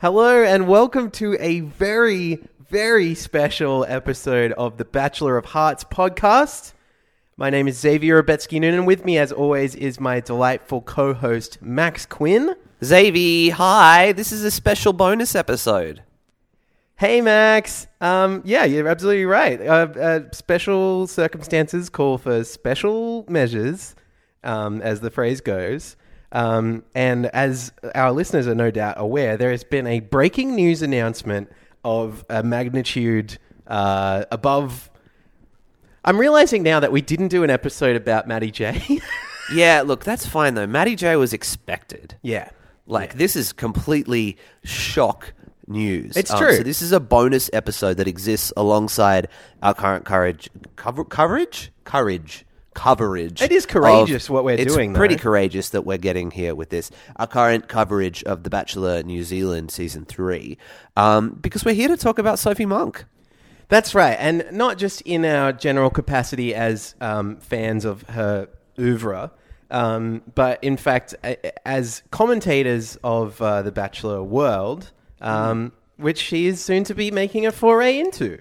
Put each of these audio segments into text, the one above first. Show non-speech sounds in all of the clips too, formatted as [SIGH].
Hello and welcome to a very, very special episode of the Bachelor of Hearts podcast. My name is Xavier Obetsky Noonan. And with me, as always, is my delightful co host, Max Quinn. Xavier, hi. This is a special bonus episode. Hey, Max. Um, yeah, you're absolutely right. Uh, uh, special circumstances call for special measures, um, as the phrase goes. Um, and as our listeners are no doubt aware, there has been a breaking news announcement of a magnitude uh, above. I'm realizing now that we didn't do an episode about Matty J. [LAUGHS] Yeah, look, that's fine though. Matty J was expected. yeah. Like this is completely shock news. It's Um, true. So this is a bonus episode that exists alongside our current courage cover, coverage courage coverage. It is courageous of- what we're it's doing, It's Pretty though. courageous that we're getting here with this. Our current coverage of The Bachelor New Zealand season three, um, because we're here to talk about Sophie Monk. That's right, and not just in our general capacity as um, fans of her oeuvre, um, but in fact a- as commentators of uh, the Bachelor world, um, which she is soon to be making a foray into.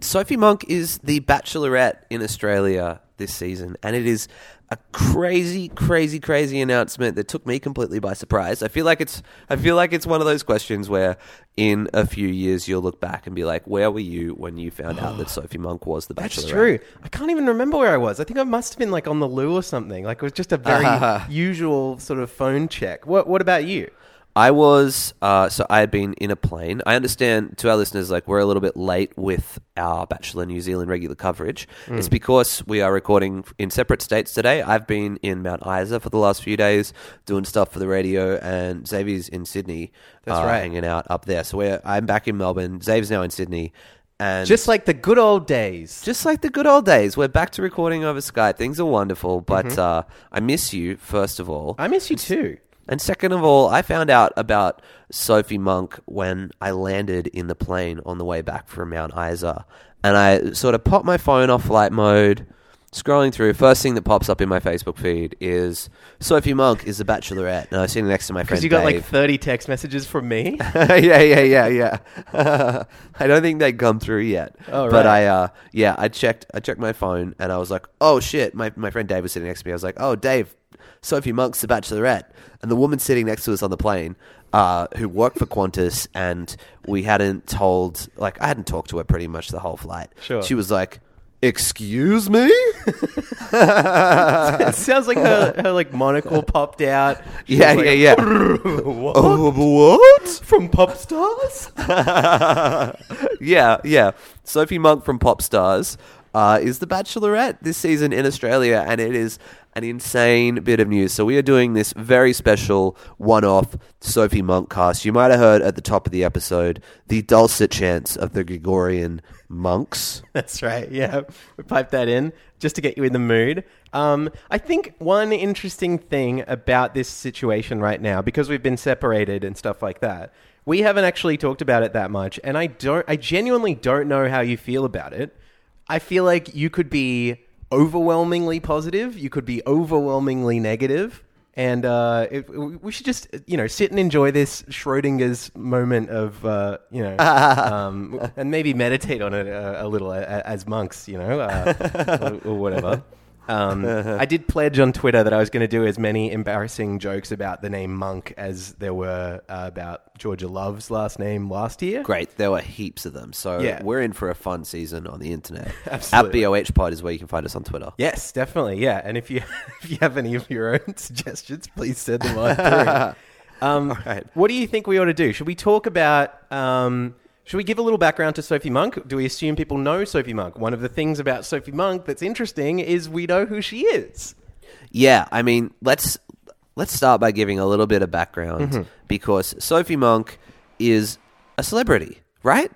Sophie Monk is the Bachelorette in Australia this season, and it is a crazy, crazy, crazy announcement that took me completely by surprise. I feel like it's, I feel like it's one of those questions where, in a few years, you'll look back and be like, "Where were you when you found out that [GASPS] Sophie Monk was the Bachelorette?" That's true. I can't even remember where I was. I think I must have been like on the loo or something. Like it was just a very [LAUGHS] usual sort of phone check. What What about you? I was uh, so I had been in a plane. I understand to our listeners, like we're a little bit late with our Bachelor New Zealand regular coverage. Mm. It's because we are recording in separate states today. I've been in Mount Isa for the last few days doing stuff for the radio, and Xavier's in Sydney, That's uh, right. hanging out up there. So we're I'm back in Melbourne. Xavier's now in Sydney, and Just like the good old days. just like the good old days. We're back to recording over Skype. Things are wonderful, but Mm-hmm. uh, I miss you first of all. I miss you too. And second of all, I found out about Sophie Monk when I landed in the plane on the way back from Mount Isa. And I sort of popped my phone off flight mode, scrolling through. First thing that pops up in my Facebook feed is Sophie Monk is a bachelorette. And I was sitting next to my friend Because you got like 30 text messages from me. [LAUGHS] yeah, yeah, yeah, yeah. [LAUGHS] I don't think they'd come through yet. Oh, right. But. I, uh, yeah, I checked. I checked my phone, and I was like, "Oh shit!" My my friend Dave was sitting next to me. I was like, "Oh, Dave, Sophie Monk's the Bachelorette," and the woman sitting next to us on the plane, uh, who worked for Qantas, and we hadn't told, like, I hadn't talked to her pretty much the whole flight. Sure. She was like. Excuse me? [LAUGHS] it sounds like her, her like monocle popped out. She yeah, was yeah, like, yeah. what? Oh, what? From pop stars? [LAUGHS] yeah, yeah. Sophie Monk from Pop Stars uh, is the Bachelorette this season in Australia, and it is an insane bit of news. So we are doing this very special one-off Sophie Monk cast. You might have heard at the top of the episode the dulcet chants of the Gregorian monks. [LAUGHS] That's right. Yeah, we piped that in just to get you in the mood. Um, I think one interesting thing about this situation right now, because we've been separated and stuff like that, we haven't actually talked about it that much, and I don't. I genuinely don't know how you feel about it. I feel like you could be overwhelmingly positive, you could be overwhelmingly negative, and uh, it, we should just you know sit and enjoy this Schrodinger's moment of uh, you know, [LAUGHS] um, and maybe meditate on it a, a little a, as monks, you know, uh, or, or whatever. Um, I did pledge on Twitter that I was going to do as many embarrassing jokes about the name Monk as there were uh, about Georgia Love's last name last year. Great, there were heaps of them. So Yeah. we're in for a fun season on the internet. [LAUGHS] Absolutely. At BOH Pod is where you can find us on Twitter. Yes, definitely. Yeah, and if you [LAUGHS] if you have any of your own [LAUGHS] suggestions, please send them on through. Um, right. What do you think we ought to do? Should we talk about? Um, should we give a little background to Sophie Monk? Do we assume people know Sophie Monk? One of the things about Sophie Monk that's interesting is we know who she is. Yeah, I mean, let's let's start by giving a little bit of background Mm-hmm. because Sophie Monk is a celebrity, right?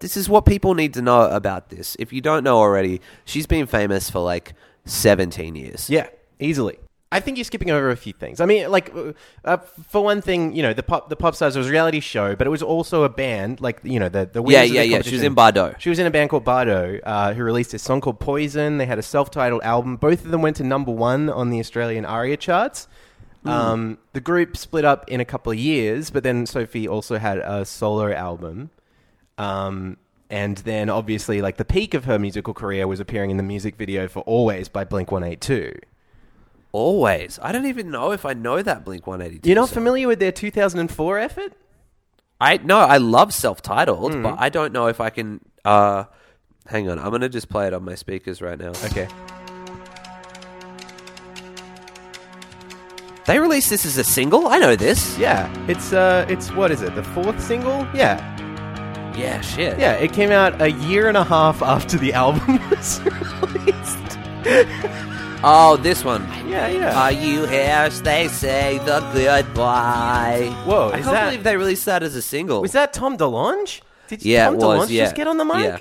This is what people need to know about this. If you don't know already, she's been famous for like 17 years. Yeah, easily. I think you're skipping over a few things. I mean, like uh, uh, for one thing, you know, the pop the pop stars was a reality show, but it was also a band. Like you know, the the Yeah, yeah, the yeah. She was in Bardot. She was in a band called Bardot, uh, who released a song called Poison. They had a self-titled album. Both of them went to number one on the Australian ARIA charts. Um, the group split up in a couple of years, but then Sophie also had a solo album. Um, and then obviously, like the peak of her musical career was appearing in the music video for "Always" by Blink One Eight Two. Always. I don't even know if I know that Blink 182. You're not song. familiar with their 2004 effort? I no, I love self-titled, Hmm. but I don't know if I can. Uh, hang on, I'm gonna just play it on my speakers right now. Okay. They released this as a single. I know this. Yeah, it's uh, it's what is it? The fourth single? Yeah, Yeah, shit. yeah. It came out a year and a half after the album [LAUGHS] was released. Oh, this one. Yeah, yeah. Are you here? They say the goodbye. Whoa, I is can't that- believe they released that as a single. was that Tom DeLonge? Did Yeah, Tom it was. DeLonge yeah. just get on the mic? Yeah.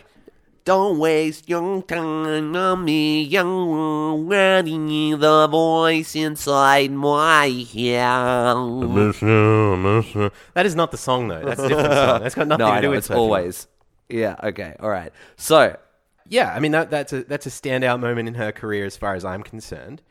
Don't waste your time on me, young already the voice inside my head. That is not the song though. That's a different song. That's got nothing [LAUGHS] no, to I do know, with it's Sophie. always. Yeah. Okay. All right. So Yeah, I mean that, that's a that's a standout moment in her career as far as I'm concerned.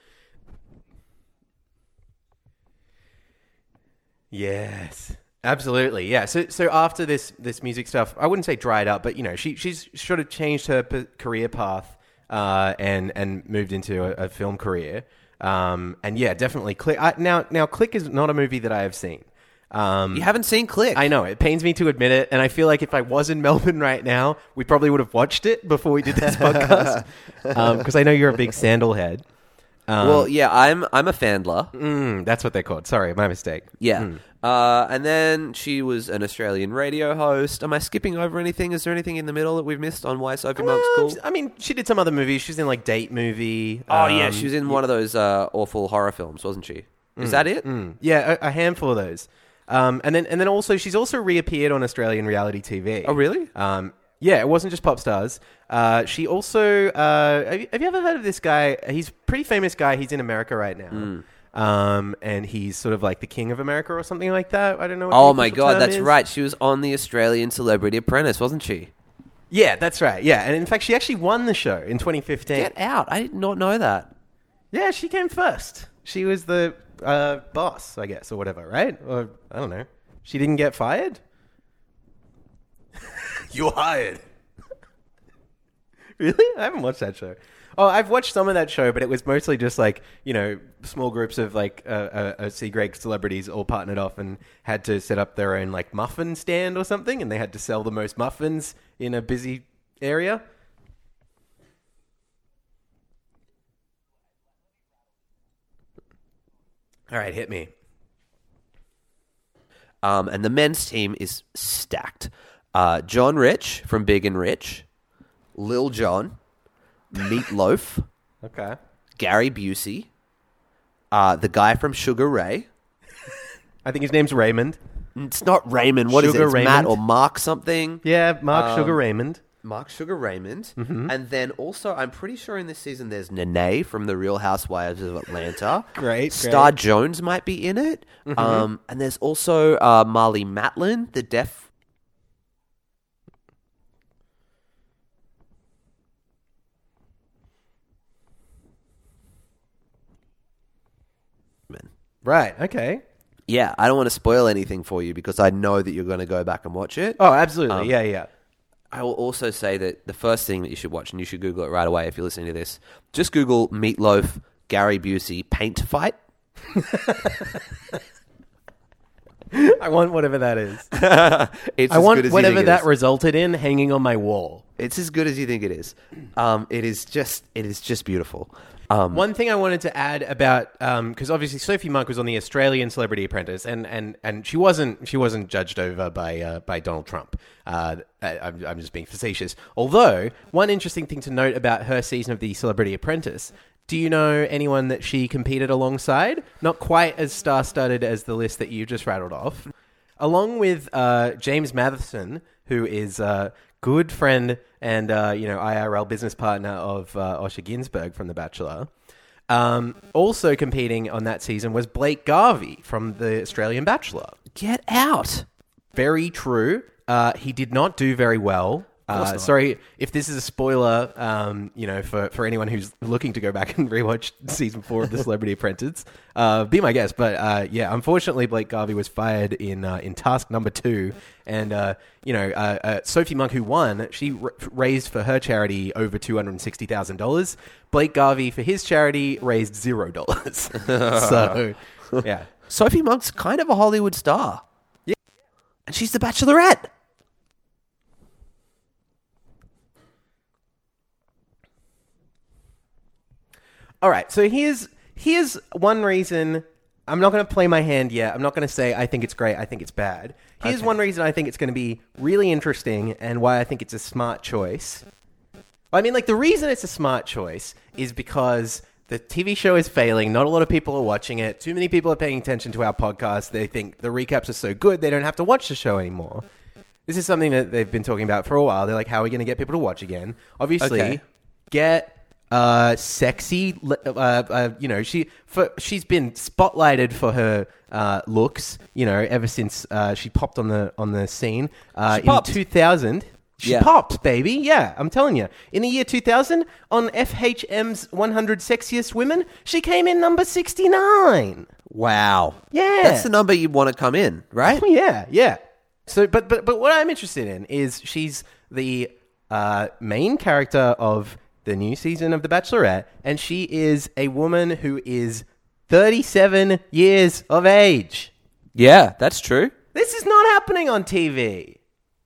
Yes. Absolutely, yeah. So, so after this, this music stuff, I wouldn't say dried up, but you know, she she's sort of changed her p- career path uh, and and moved into a, a film career. Um, and yeah, definitely Click. I, now, now, Click is not a movie that I have seen. Um, you haven't seen Click? I know it pains me to admit it, and I feel like if I was in [LAUGHS] Melbourne right now, we probably would have watched it before we did this [LAUGHS] podcast. Because I know you're a big Sandler head. Um, well, yeah, I'm I'm a Fandler. mm, that's what they're called. Sorry, my mistake. Yeah. Uh, and then she was an Australian radio host. Am I skipping over anything? Is there anything in the middle that we've missed on why Sophie Monk's Uh, cool? I mean, she did some other movies. She's in like Date Movie. Oh yeah, um, she was in one of those uh, awful horror films, wasn't she? Is that it? mm, yeah, a, a handful of those. Um, and then and then also she's also reappeared on Australian reality TV. Oh really? Um, yeah, it wasn't just pop stars. Uh, she also uh, have, you, have you ever heard of this guy? He's a pretty famous guy. He's in America right now. Hmm. Um, and he's sort of like the king of America or something like that. I don't know. What Oh my god, that's is. right. She was on the Australian Celebrity Apprentice, wasn't she? Yeah, that's right. Yeah, and in fact, she actually won the show in 2015. Get out! I did not know that. Yeah, she came first. She was the uh, boss, I guess, or whatever, right? Or I don't know. She didn't get fired. [LAUGHS] You're hired. [LAUGHS] really? I haven't watched that show. Oh, I've watched some of that show, but it was mostly just like you know small groups of like uh, uh, uh, C grade celebrities all partnered off and had to set up their own like muffin stand or something, and they had to sell the most muffins in a busy area. All right, hit me. Um, and the men's team is stacked. Uh, John Rich from Big and Rich, Lil Jon, Meatloaf, [LAUGHS] Okay. Gary Busey, uh, the guy from Sugar Ray. I think his name's Raymond. It's not Raymond. What is Sugar it? It's Matt Raymond? or Mark something. Yeah, Mark Um, Sugar Raymond. Mark Sugar Raymond. Mm-hmm. And then also, I'm pretty sure in this season there's Nene from The Real Housewives of Atlanta. [LAUGHS] Great, Star great. Jones might be in it. Um, and there's also uh, Marlee Matlin, the deaf. Right. Okay. Yeah, I don't want to spoil anything for you because I know that you're going to go back and watch it. Oh, absolutely. Um, yeah, yeah. I will also say that the first thing that you should watch, and you should Google it right away if you're listening to this, just Google Meatloaf, Gary Busey, paint fight. [LAUGHS] I want whatever that is. [LAUGHS] it's I as want good as you whatever that is. resulted in hanging on my wall. It's as good as you think it is. Um, it is just, it is just beautiful. Um, One thing I wanted to add about because obviously Sophie Monk was on the Australian Celebrity Apprentice, and, and, and she wasn't she wasn't judged over by uh, by Donald Trump. Uh, I, I'm, I'm just being facetious. Although one interesting thing to note about her season of the Celebrity Apprentice. Do you know anyone that she competed alongside? Not quite as star studded as the list that you just rattled off. Along with uh, James Mathison, who is a good friend and uh, you know IRL business partner of uh, Osher Günsberg from The Bachelor. Um, also competing on that season was Blake Garvey from The Australian Bachelor. get out. Very true. Uh, he did not do very well. Uh, sorry if this is a spoiler, um, you know, for, for anyone who's looking to go back [LAUGHS] and rewatch season four of The Celebrity Apprentice. Uh, be my guest, but uh, yeah, unfortunately, Blake Garvey was fired in uh, in task number two, and uh, you know, uh, uh, Sophie Monk, who won, she r- raised for her charity over two hundred sixty thousand dollars. Blake Garvey for his charity raised zero dollars. [LAUGHS] so [LAUGHS] yeah, Sophie Monk's kind of a Hollywood star. Yeah. And she's the Bachelorette. All right, so here's here's one reason I'm not going to play my hand yet. I'm not going to say I think it's great, I think it's bad. Here's one reason I think it's going to be really interesting and why I think it's a smart choice. I mean, like the reason it's a smart choice is because the TV show is failing. Not a lot of people are watching it. Too many people are paying attention to our podcast. They think the recaps are so good they don't have to watch the show anymore. This is something that they've been talking about for a while. They're like, how are we going to get people to watch again? Obviously, Okay. get uh, sexy. Uh, uh, you know, she for she's been spotlighted for her uh, looks. You know, ever since uh, she popped on the on the scene uh, in popped. 2000. She Yeah. popped, baby. Yeah, I'm telling you. In the year 2000, on FHM's 100 Sexiest Women, she came in number 69. Wow. Yeah. That's the number you want to come in, right? Oh, [LAUGHS] yeah, yeah. So, but but but what I'm interested in is she's the uh, main character of the new season of The Bachelorette, and she is a woman who is 37 years of age. Yeah, that's true. This is not happening on TV.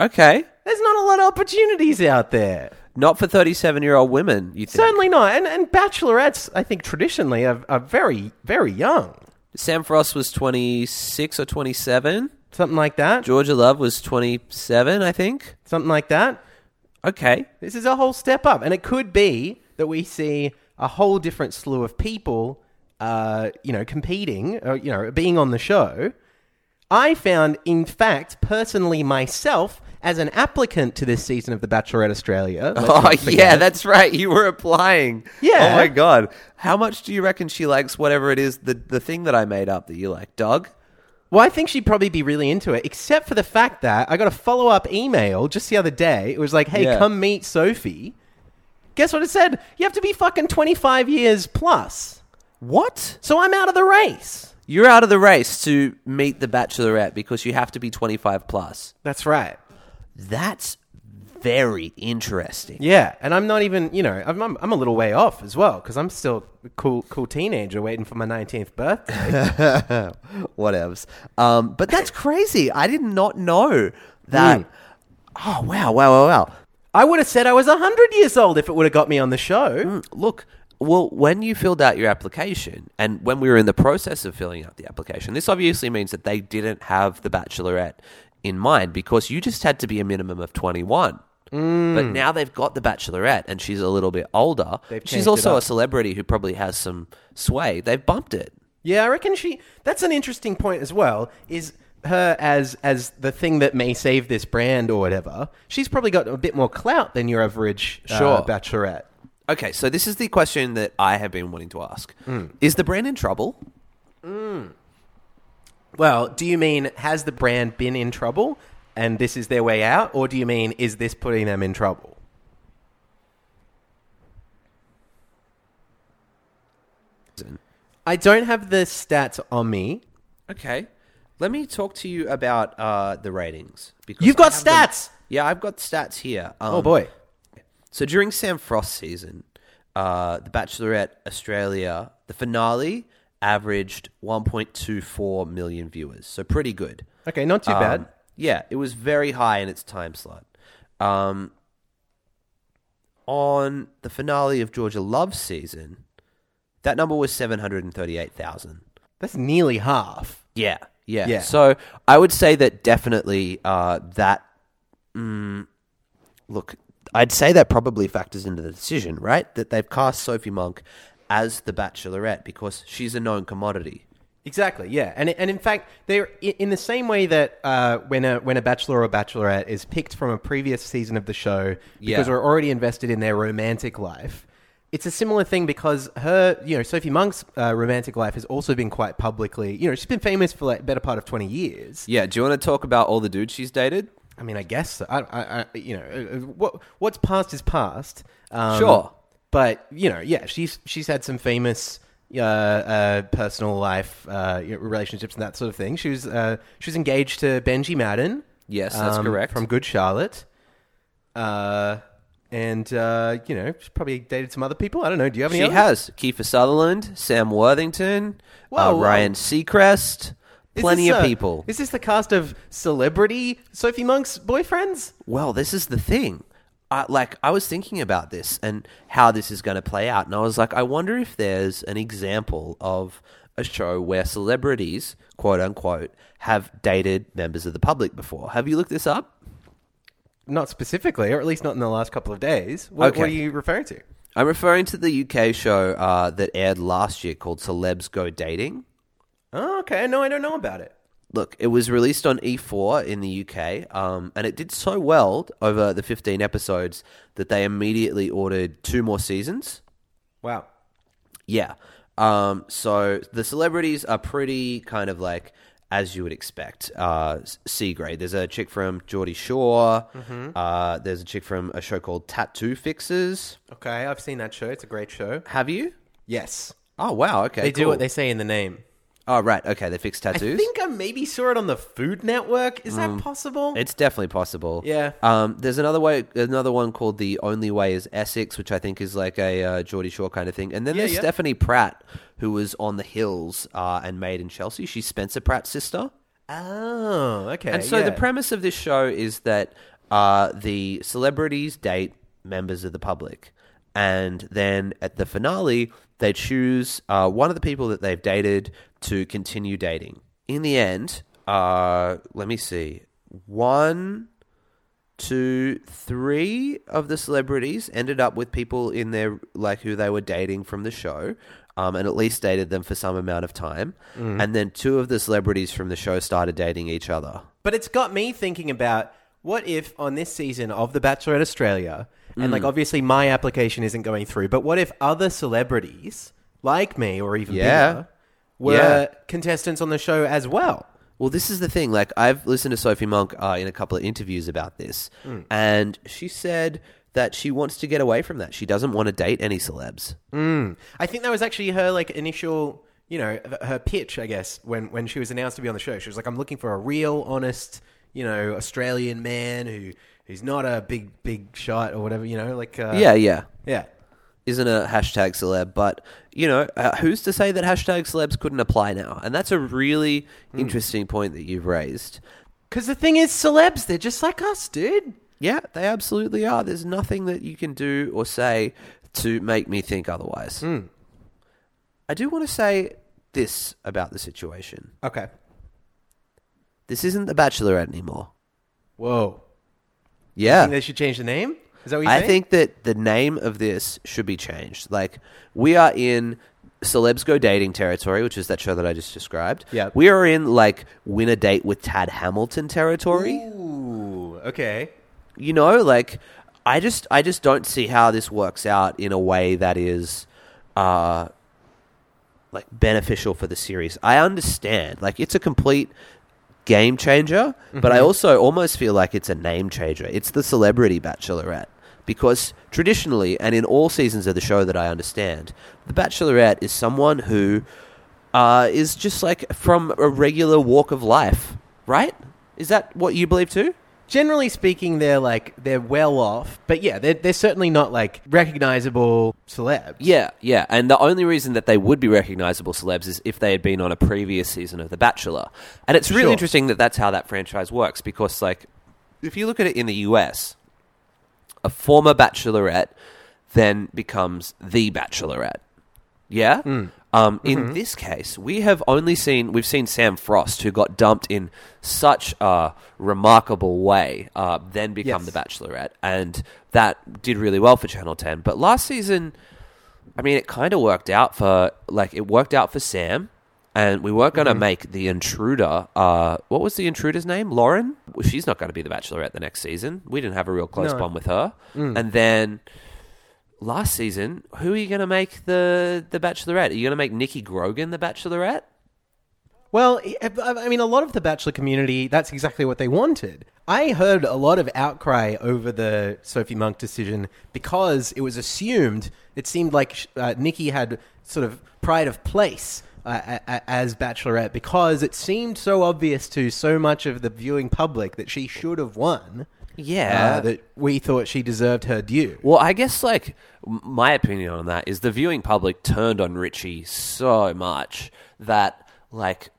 Okay. There's not a lot of opportunities out there. Not for 37 year old women, you think? Certainly not. And and bachelorettes, I think traditionally are, are very very young. Sam Frost was 26 or 27. Something like that. Georgia Love was 27, I think. Something like that. Okay. This is a whole step up, and it could be that we see a whole different slew of people, uh, you know, competing, or, you know, being on the show. I found, in fact, personally myself, as an applicant to this season of The Bachelorette Australia. [LAUGHS] Oh, yeah, that's right. You were applying. Yeah. Oh, my God. How much do you reckon she likes whatever it is, the, the thing that I made up that you like? Dog? Well, I think she'd probably be really into it, except for the fact that I got a follow up email just the other day. It was like, hey, Yeah. come meet Sophie. Guess what it said? You have to be fucking 25 years plus. What? So I'm out of the race. You're out of the race to meet the Bachelorette because you have to be 25 plus. That's right. That's very interesting. Yeah, and I'm not even, you know, I'm, I'm, I'm a little way off as well because I'm still a cool, cool teenager waiting for my 19th birthday. [LAUGHS] Whatevs. Um, but that's crazy. I did not know that. Mm. Oh, wow, wow, wow, wow. I would have said I was 100 years old if it would have got me on the show. Mm, Look, well, when you filled out your application and when we were in the process of filling out the application, this obviously means that they didn't have the Bachelorette in mind because you just had to be a minimum of 21. But now they've got the Bachelorette and she's a little bit older. They've changed she's it also up. a celebrity who probably has some sway. They've bumped it. Yeah, I reckon she. That's an interesting point as well. Is her as as the thing that may save this brand or whatever? She's probably got a bit more clout than your average uh, Sure. bachelorette. Okay, so this is the question that I have been wanting to ask. Hmm. Is the brand in trouble? Well, do you mean has the brand been in trouble and this is their way out, or do you mean is this putting them in trouble? I don't have the stats on me. Okay. Let me talk to you about uh, the ratings. Because You've I got have them- stats. Yeah, I've got stats here. Um, oh boy. So during Sam Frost season, uh, The Bachelorette Australia, the finale averaged 1.24 million viewers. So pretty good. Okay, not too Um, bad. Yeah, it was very high in its time slot. Um, on the finale of Georgia Love season, that number was 738,000. That's nearly half. Yeah, yeah. Yeah. So I would say that definitely uh, that. Mm, look, I'd say that probably factors into the decision, right? That they've cast Sophie Monk as the Bachelorette because she's a known commodity. Exactly, yeah, and and in fact, they're in the same way that uh, when a when a bachelor or bachelorette is picked from a previous season of the show because Yeah. we're already invested in their romantic life. It's a similar thing because her, you know, Sophie Monk's uh, romantic life has also been quite publicly. You know, she's been famous for like better part of twenty years. Yeah. Do you want to talk about all the dudes she's dated? I mean, I guess so. I, I, I you know, uh, uh, what what's past is past. Um, Sure. but you know, yeah, she's she's had some famous uh, uh, personal life uh, relationships and that sort of thing. She was uh, she was engaged to Benji Madden. um, Yes, that's correct. From Good Charlotte. Uh, and uh, you know, she's probably dated some other people. I don't know. Do you have any? She others? has Kiefer Sutherland, Sam Worthington, uh, Whoa, whoa. Ryan Seacrest, plenty this, of uh, people. Is this the cast of celebrity Sophie Monk's boyfriends? Well, this is the thing. I, like I was thinking about this and how this is going to play out, and I was like, I wonder if there's an example of a show where celebrities, quote unquote, have dated members of the public before. Have you looked this up? Not specifically, or at least not in the last couple of days. What, Okay. what are you referring to? I'm referring to the UK show uh, that aired last year called Celebs Go Dating. Oh, okay. No, I don't know about it. Look, it was released on E4 in the UK, um, and it did so well over the 15 episodes that they immediately ordered two more seasons. Wow. Yeah. Um, so the celebrities are pretty kind of like as you would expect. Uh, C grade. There's a chick from Geordie Shore. Uh, there's a chick from a show called Tattoo Fixers. Okay, I've seen that show. It's a great show. Have you? Yes. Oh wow. Okay. They do what they say in the name. Oh right. Okay. They fixed tattoos. I think I maybe saw it on the Food Network. Is that possible? It's definitely possible. Yeah. Um, there's another way, another one called the Only Way is Essex, which I think is like a uh, Geordie Shore kind of thing. And then Yeah, there's yeah. Stephanie Pratt, who was on the Hills uh, and Made in Chelsea. She's Spencer Pratt's sister. oh, okay. And so yeah. the premise of this show is that uh, the celebrities date members of the public. And then at the finale, they choose uh, one of the people that they've dated to continue dating. In the end, uh, let me see. One, two, three of the celebrities ended up with people in their like who they were dating from the show, um, and at least dated them for some amount of time. And then two of the celebrities from the show started dating each other. But it's got me thinking about what if on this season of The Bachelorette Australia, and like obviously my application isn't going through, but what if other celebrities like me or even Yeah. bigger were Yeah. contestants on the show as well? Well, this is the thing. Like, I've listened to Sophie Monk uh, in a couple of interviews about this, and she said that she wants to get away from that. She doesn't want to date any celebs. Mm. I think that was actually her like initial, you know, her pitch, I guess, when when she was announced to be on the show. She was like, "I'm looking for a real, honest, you know, Australian man who who's not a big big shot or whatever, you know, like uh, yeah, yeah. yeah." Isn't a hashtag celeb, but you know, uh, who's to say that hashtag celebs couldn't apply now? And that's a really interesting point that you've raised. Because the thing is, celebs, they're just like us, dude. Yeah, they absolutely are. There's nothing that you can do or say to make me think otherwise. I do want to say this about the situation. Okay. This isn't the Bachelorette anymore. Whoa. Yeah. Think they should change the name? Is that what you I think that the name of this should be changed. Like we are in Celebs Go Dating territory, which is that show that I just described. Yeah. We are in like win a date with Tad Hamilton territory. Ooh, okay. You know, like I just I just don't see how this works out in a way that is uh like beneficial for the series. I understand. Like it's a complete game changer, but I also almost feel like it's a name changer. It's the celebrity bachelorette because traditionally and in all seasons of the show that I understand, the bachelorette is someone who uh, is just like from a regular walk of life, right? Is that what you believe too? Generally speaking, they're like they're well off, but yeah, they're they're certainly not like recognizable celebs. Yeah, yeah. And the only reason that they would be recognizable celebs is if they had been on a previous season of The Bachelor. And it's really Sure. interesting that that's how that franchise works because, like, if you look at it in the US, a former bachelorette then becomes the bachelorette. Yeah? Hmm. Um, in this case, we have only seen, we've seen Sam Frost, who got dumped in such a remarkable way, uh, then become Yes. the bachelorette. And that did really well for Channel 10. But last season, I mean, it kind of worked out for, like, it worked out for Sam. And we weren't going to make the intruder. Uh, what was the intruder's name? Lauren. Well, she's not going to be the Bachelorette the next season. We didn't have a real close No. bond with her. And then last season, who are you going to make the the Bachelorette? Are you going to make Nikki Gogan the Bachelorette? Well, I mean, a lot of the Bachelor community, that's exactly what they wanted. I heard a lot of outcry over the Sophie Monk decision because it was assumed, it seemed like uh, Nikki had sort of pride of place uh, as Bachelorette because it seemed so obvious to so much of the viewing public that she should have won. Yeah. uh, that we thought she deserved her due. Well, I guess like my opinion on that is the viewing public turned on Richie so much that like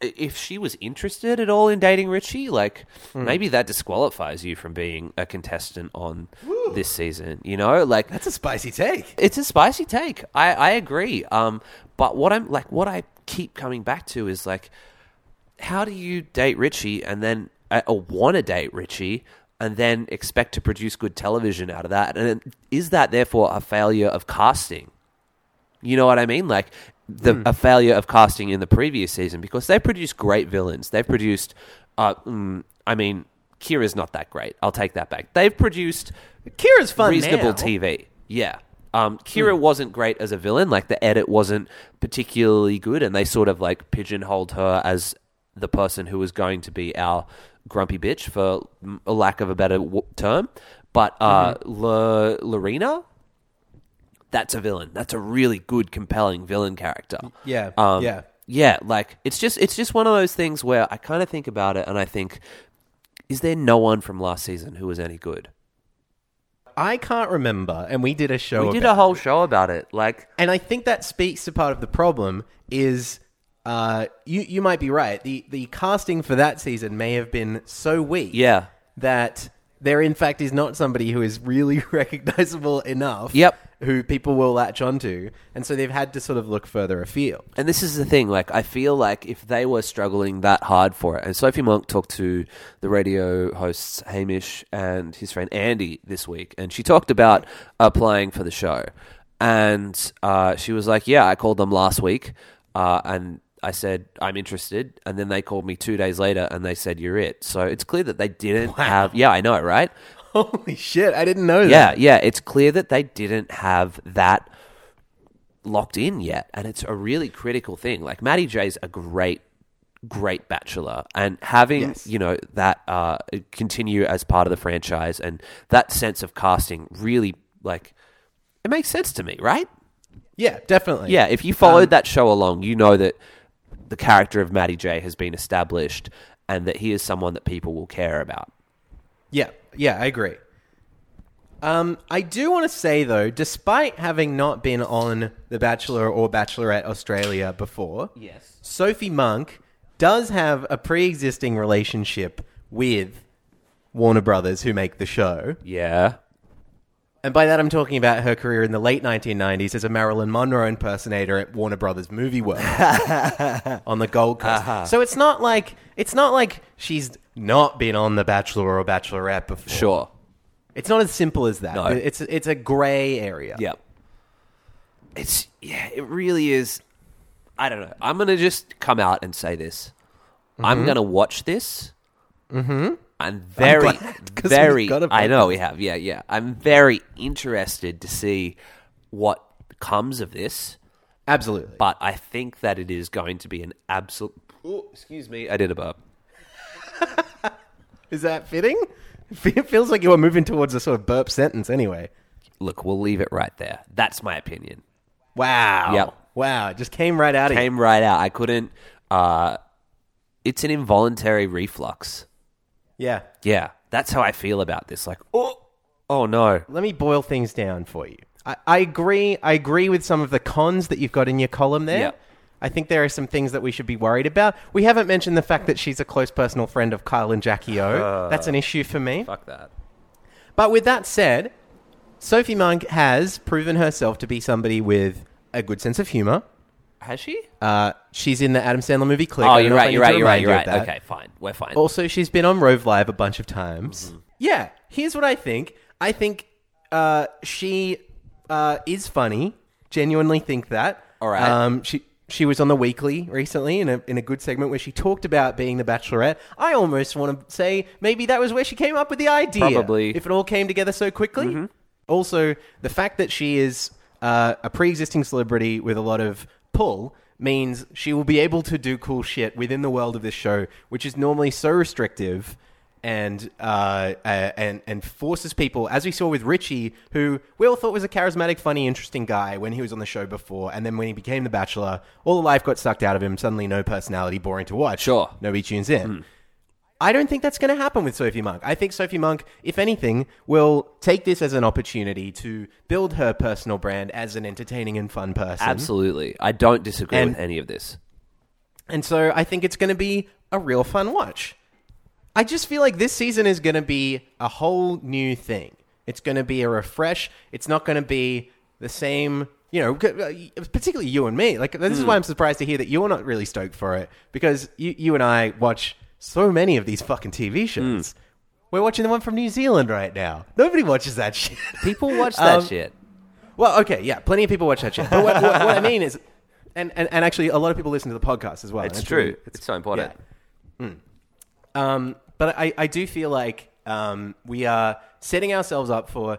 if she was interested at all in dating Richie, like maybe that disqualifies you from being a contestant on this season. You know, like That's a spicy take. it's a spicy take. I, I agree. Um, but what I'm like, what I keep coming back to is like, how do you date Richie and then or want to date Richie and then expect to produce good television out of that? And is that therefore a failure of casting? You know what I mean? Like the a failure of casting in the previous season because they produced great villains. They've produced, uh, mm, I mean, Keira's not that great. I'll take that back. They've produced Keira's fun reasonable now. TV. Yeah. Um, Keira wasn't great as a villain. Like the edit wasn't particularly good, and they sort of like pigeonholed her as the person who was going to be our grumpy bitch, for a lack of a better w- term. But uh, La- Lorena, that's a villain. That's a really good, compelling villain character. Yeah, Um, yeah. yeah. Like it's just it's just one of those things where I kind of think about it and I think, is there no one from last season who was any good? I can't remember, and we did a show. We did a whole show about it. Like, And I think that speaks to part of the problem is uh, you you might be right. The the casting for that season may have been so weak yeah, that there in fact is not somebody who is really [LAUGHS] recognizable enough Yep. who people will latch onto. And so they've had to sort of look further afield. and this is the thing. Like, I feel like if they were struggling that hard for it, and Sophie Monk talked to the radio hosts Hamish and his friend Andy this week, and she talked about applying for the show, and uh, she was like, "Yeah, I called them last week, uh, and." I said I'm interested, and then they called me two days later, and they said you're it. So it's clear that they didn't have. Yeah, I know, right? Holy shit, I didn't know Yeah, that. yeah. It's clear that they didn't have that locked in yet, and it's a really critical thing. Like Matty J's a great, great bachelor, and having Yes. you know that uh, continue as part of the franchise and that sense of casting really like it makes sense to me, right? Yeah, definitely. Yeah, if you followed that show along, you know that the character of Matty J has been established, and that he is someone that people will care about. Yeah, yeah, I agree. Um, I do want to say though, despite having not been on The Bachelor or Bachelorette Australia before, Yes. Sophie Monk does have a pre-existing relationship with Warner Brothers, who make the show, Yeah. And by that I'm talking about her career in the late 1990s as a Marilyn Monroe impersonator at Warner Brothers Movie World [LAUGHS] on the Gold Coast. So it's not like it's not like she's not been on The Bachelor or Bachelorette before. Sure. It's not as simple as that. No. It's it's a grey area. Yep. It's yeah, it really is. I don't know. I'm gonna just come out and say this. I'm gonna watch this. Mm-hmm. I'm very, glad, 'cause we've very. I know we have. Yeah, yeah. I'm very interested to see what comes of this. Absolutely. But I think that it is going to be an absolute. Oh, excuse me. I did a burp. [LAUGHS] Is that fitting? It feels like you were moving towards a sort of burp sentence anyway. Look, we'll leave it right there. That's my opinion. Wow. Yep. Wow. It just came right out of. Came right out. I couldn't. Uh, it's an involuntary reflux. Yeah. Yeah, that's how I feel about this. Like, oh, oh no. Let me boil things down for you. I, I agree. I agree with some of the cons that you've got in your column there. Yeah. I think there are some things that we should be worried about. We haven't mentioned the fact that she's a close personal friend of Kyle and Jackie O. Uh, that's an issue for me. Fuck that. But with that said, Sophie Monk has proven herself to be somebody with a good sense of humor. Has she? Uh, she's in the Adam Sandler movie Click. oh, I don't you're know if I right. You're to right. You're right. remind You're you right. that. Okay, fine. We're fine. Also, she's been on Rove Live a bunch of times. Mm-hmm. Yeah, here's what I think. I think uh, she uh, is funny. Genuinely think that. All right. Um, she she was on the Weekly recently in a in a good segment where she talked about being the Bachelorette. I almost want to say maybe that was where she came up with the idea. Probably. Mm-hmm. if it all came together so quickly. Also, the fact that she is uh, a pre-existing celebrity with a lot of pull means she will be able to do cool shit within the world of this show, which is normally so restrictive and uh, and and forces people, as we saw with Richie, who we all thought was a charismatic, funny, interesting guy when he was on the show before, and then when he became the Bachelor, all the life got sucked out of him. Suddenly, no personality, boring to watch. Sure. nobody tunes in. I don't think that's going to happen with Sophie Monk. I think Sophie Monk, if anything, will take this as an opportunity to build her personal brand as an entertaining and fun person. Absolutely. I don't disagree And- with any of this. And so I think it's going to be a real fun watch. I just feel like this season is going to be a whole new thing. It's going to be a refresh. It's not going to be the same, you know, uh, particularly you and me. Like, this is why I'm surprised to hear that you're not really stoked for it because you, you and I watch so many of these fucking TV shows. We're watching the one from New Zealand right now. Nobody watches that shit. People [LAUGHS] watch that Um, shit. Well, okay, yeah, plenty of people watch that shit. But what, what, what I mean is, and, and, and actually, a lot of people listen to the podcast as well. It's That's true. It's so important. Um, but I, I do feel like um, we are setting ourselves up for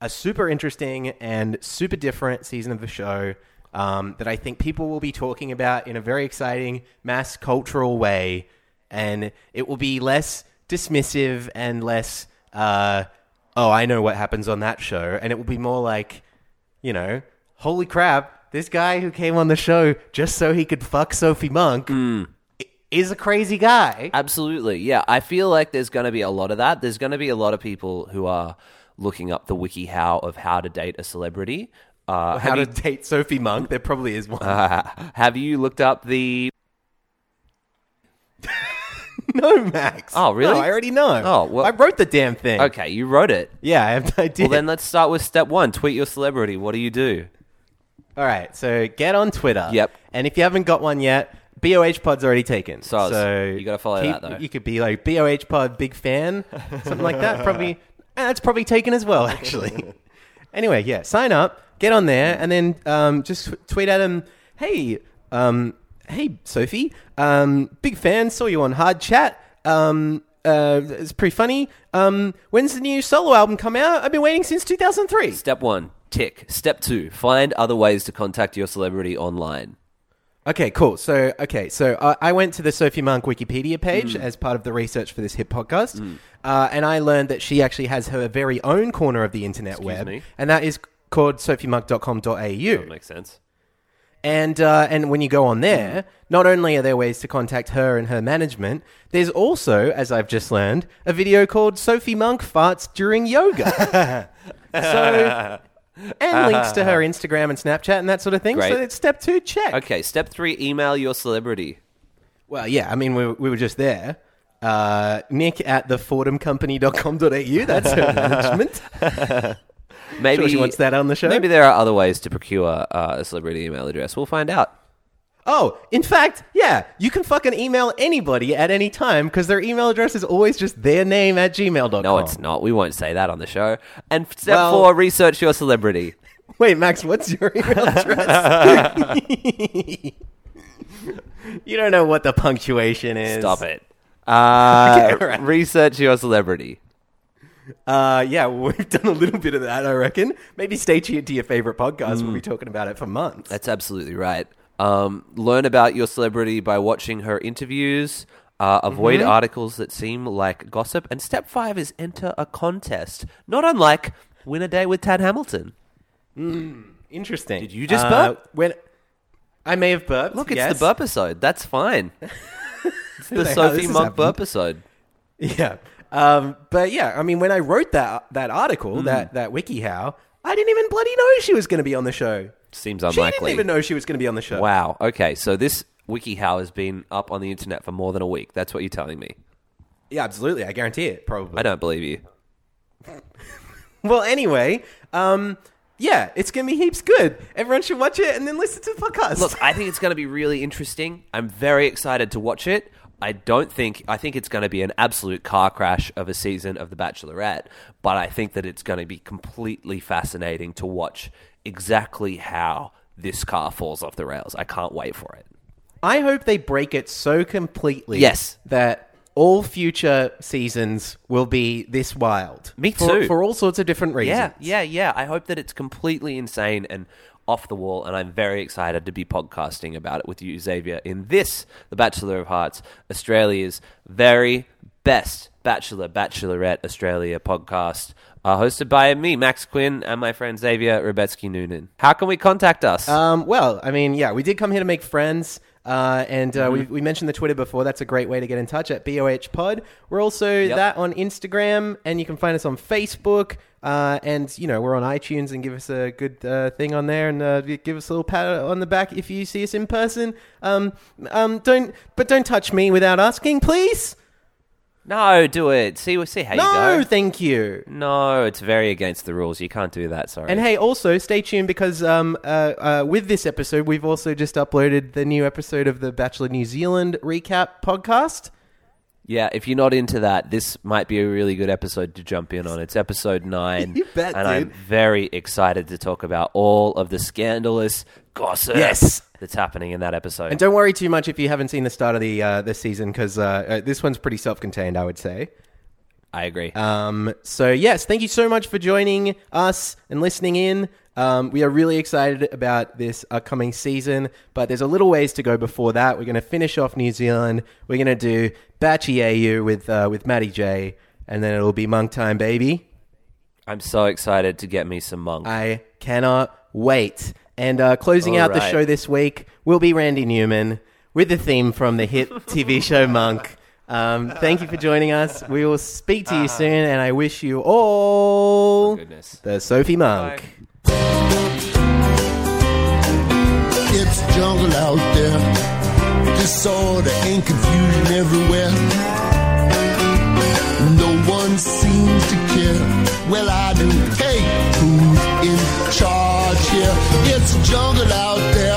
a super interesting and super different season of the show um, that I think people will be talking about in a very exciting, mass cultural way. And it will be less dismissive and less, uh, oh, I know what happens on that show. And it will be more like, you know, holy crap, this guy who came on the show just so he could fuck Sophie Monk i- is a crazy guy. Absolutely. Yeah. I feel like there's going to be a lot of that. There's going to be a lot of people who are looking up the wiki how of how to date a celebrity. Uh, How to you, date Sophie Monk? There probably is one. [LAUGHS] have you looked up the. [LAUGHS] no, Max. Oh, really? No, I already know. Oh, well- I wrote the damn thing. Okay, you wrote it. Yeah, I, have, no idea. Well, then let's start with step one tweet your celebrity. What do you do? All right, so get on Twitter. Yep. And if you haven't got one yet, BOH Pod's already taken. Soz. So You gotta follow keep- that, though. You could be like BOH Pod, big fan, something like that. Probably, [LAUGHS] that's probably taken as well, actually. [LAUGHS] anyway, yeah, sign up, get on there, and then um, just tweet at him, hey, um, hey, Sophie, um, big fan, saw you on Hard Chat. Um, uh, it's pretty funny. Um, when's the new solo album come out? I've been waiting since 2003. Step one, tick. Step two, find other ways to contact your celebrity online. Okay, cool. So, okay, so uh, I went to the Sophie Monk Wikipedia page as part of the research for this hip podcast, uh, and I learned that she actually has her very own corner of the internet web, me? and that is called sophiemonk.com.au. That makes sense. And uh, and when you go on there, not only are there ways to contact her and her management, there's also, as I've just learned, a video called Sophie Monk farts during yoga. [LAUGHS] so, and links to her Instagram and Snapchat and that sort of thing. Great. So it's step two, check. Okay, step three, email your celebrity. Well, yeah, I mean, we, we were just there. Uh, Nick at thefordhamcompany.com.au. That's her [LAUGHS] management. [LAUGHS] [LAUGHS] Maybe Sure she wants that on the show? Maybe there are other ways to procure uh, a celebrity email address. We'll find out. Oh, in fact, yeah, you can fucking email anybody at any time because their email address is always just their name at gmail.com. No, it's not. We won't say that on the show. And step Well- four, research your celebrity. [LAUGHS] Wait, Max, what's your email [LAUGHS] address? you don't know what the punctuation is. Stop it. Uh, Okay, right. Research your celebrity. Uh, yeah, [LAUGHS] we've done a little bit of that, I reckon. Maybe stay tuned to your favorite podcast. We'll be talking about it for months. That's absolutely right. Um, learn about your celebrity by watching her interviews. Uh, avoid Mm-hmm. articles that seem like gossip. And step five is enter a contest, not unlike Win a Day with Tad Hamilton. Interesting. Did you just Uh, burp? When I may have burped. Look, it's yes. the burp episode. That's fine. [LAUGHS] it's the Sophie Monk burp episode. [LAUGHS] Yeah. Um, but yeah, I mean, when I wrote that that article, Hmm. that that WikiHow, I didn't even bloody know she was going to be on the show. Seems unlikely. She didn't even know she was going to be on the show. Wow. Okay, so this WikiHow has been up on the internet for more than a week. That's what you're telling me. Yeah, absolutely. I guarantee it. Probably. I don't believe you. [LAUGHS] Well, anyway, um, yeah, it's going to be heaps good. Everyone should watch it and then listen to the podcast. Look, I think it's going to be really interesting. I'm very excited to watch it. I don't think I think it's going to be an absolute car crash of a season of The Bachelorette, but I think that it's going to be completely fascinating to watch exactly how this car falls off the rails. I can't wait for it. I hope they break it so completely. Yes. That all future seasons will be this wild. Me For- too. For all sorts of different reasons. Yeah, yeah, yeah. I hope that it's completely insane and off the wall, and I'm very excited to be podcasting about it with you, Xavier, in this, The Bachelor of Hearts, Australia's very best Bachelor, Bachelorette Australia podcast, uh, hosted by me, Max Quinn, and my friend Xavier Rebetsky Noonan. How can we contact us? Um, well, I mean, yeah, we did come here to make friends. Uh, and uh, we, we mentioned the Twitter before. That's a great way to get in touch at BOH Pod. We're also that on Instagram, and you can find us on Facebook. Uh, and you know we're on iTunes, and give us a good uh, thing on there, and uh, give us a little pat on the back if you see us in person. Um, um, don't, but don't touch me without asking, please. no, do it. See, see how No, you go. No, thank you. no, it's very against the rules. You can't do that. Sorry. And hey, also stay tuned because um, uh, uh, with this episode, we've also just uploaded the new episode of the Bachelor New Zealand recap podcast. Yeah, if you're not into that, this might be a really good episode to jump in on. It's episode nine. [LAUGHS] You bet, And I'm very excited to talk about all of the scandalous gossip Yes. that's happening in that episode. And don't worry too much if you haven't seen the start of the uh, this season because uh, uh, this one's pretty self-contained, I would say. I agree. Um, so yes, thank you so much for joining us and listening in. Um, we are really excited about this upcoming season, but there's a little ways to go before that. We're going to finish off New Zealand. We're going to do Batchy AU with uh, with Matty J, and then it'll be Monk time, baby. I'm so excited to get me some monk. I cannot wait. And uh, closing All out the show this week will be Randy Newman with the theme from the hit [LAUGHS] TV show Monk. Um, thank you for joining us. We will speak to you soon, and I wish you all Oh, goodness. the Sophie Monk. It's jungle out there. Disorder and confusion everywhere. No one seems to care. Well, I do. Hey, who's in charge here? It's jungle out there.